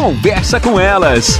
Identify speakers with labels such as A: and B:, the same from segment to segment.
A: Conversa com elas.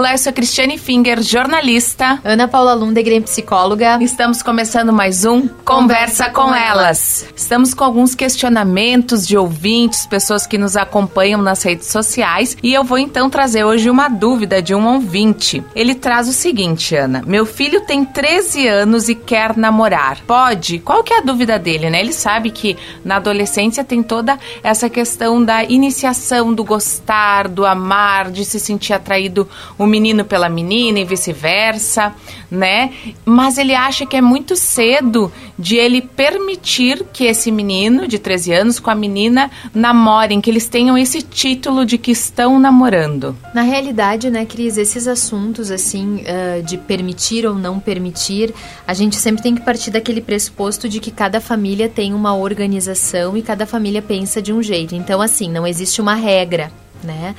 B: Olá, eu sou Cristiane Finger, jornalista.
C: Ana Paula Lundegren, psicóloga.
B: Estamos começando mais um Conversa com Elas. Estamos com alguns questionamentos de ouvintes, pessoas que nos acompanham nas redes sociais, e eu vou então trazer hoje uma dúvida de um ouvinte. Ele traz o seguinte, Ana: Meu filho tem 13 anos e quer namorar. Pode? Qual que é a dúvida dele, né? Ele sabe que na adolescência tem toda essa questão da iniciação, do gostar, do amar, de se sentir atraído o menino pela menina e vice-versa, né? Mas ele acha que é muito cedo de ele permitir que esse menino de 13 anos com a menina namorem, que eles tenham esse título de que estão namorando.
C: Na realidade, né, Cris, esses assuntos assim uh, de permitir ou não permitir, a gente sempre tem que partir daquele pressuposto de que cada família tem uma organização e cada família pensa de um jeito. Então, assim, não existe uma regra, né?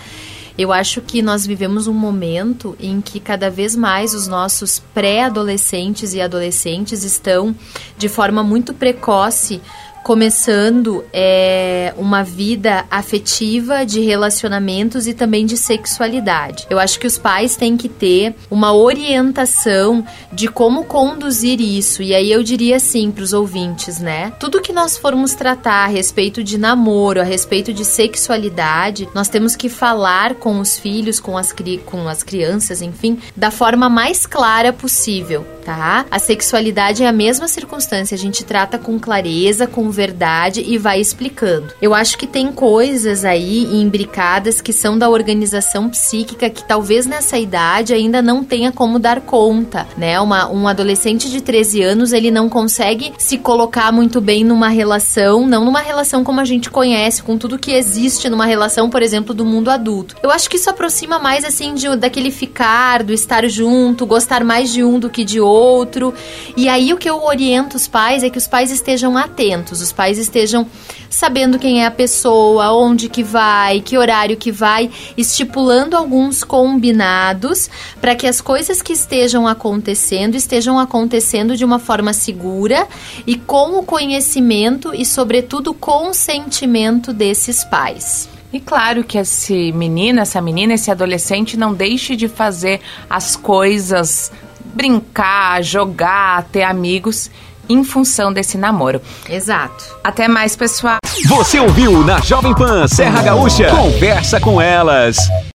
C: Eu acho que nós vivemos um momento em que cada vez mais os nossos pré-adolescentes e adolescentes estão de forma muito precoce começando é, uma vida afetiva de relacionamentos e também de sexualidade. Eu acho que os pais têm que ter uma orientação de como conduzir isso. E aí eu diria assim para os ouvintes, né? Tudo que nós formos tratar a respeito de namoro, a respeito de sexualidade, nós temos que falar com os filhos, com as, com as crianças, enfim, da forma mais clara possível, tá? A sexualidade é a mesma circunstância, a gente trata com clareza, com verdade e vai explicando. Eu acho que tem coisas aí imbricadas que são da organização psíquica que talvez nessa idade ainda não tenha como dar conta, né? Uma, um adolescente de 13 anos, ele não consegue se colocar muito bem numa relação, não numa relação como a gente conhece, com tudo que existe numa relação, por exemplo, do mundo adulto. Eu acho que isso aproxima mais assim de, daquele ficar, do estar junto, gostar mais de um do que de outro. E aí o que eu oriento os pais é que os pais estejam atentos os pais estejam sabendo quem é a pessoa, onde que vai, que horário que vai, estipulando alguns combinados para que as coisas que estejam acontecendo estejam acontecendo de uma forma segura e com o conhecimento e sobretudo consentimento desses pais.
B: E claro que esse menino, essa menina, esse adolescente não deixe de fazer as coisas, brincar, jogar, ter amigos em função desse namoro.
C: Exato.
B: Até mais, pessoal.
A: Você ouviu na Jovem Pan Serra Gaúcha? Conversa com elas.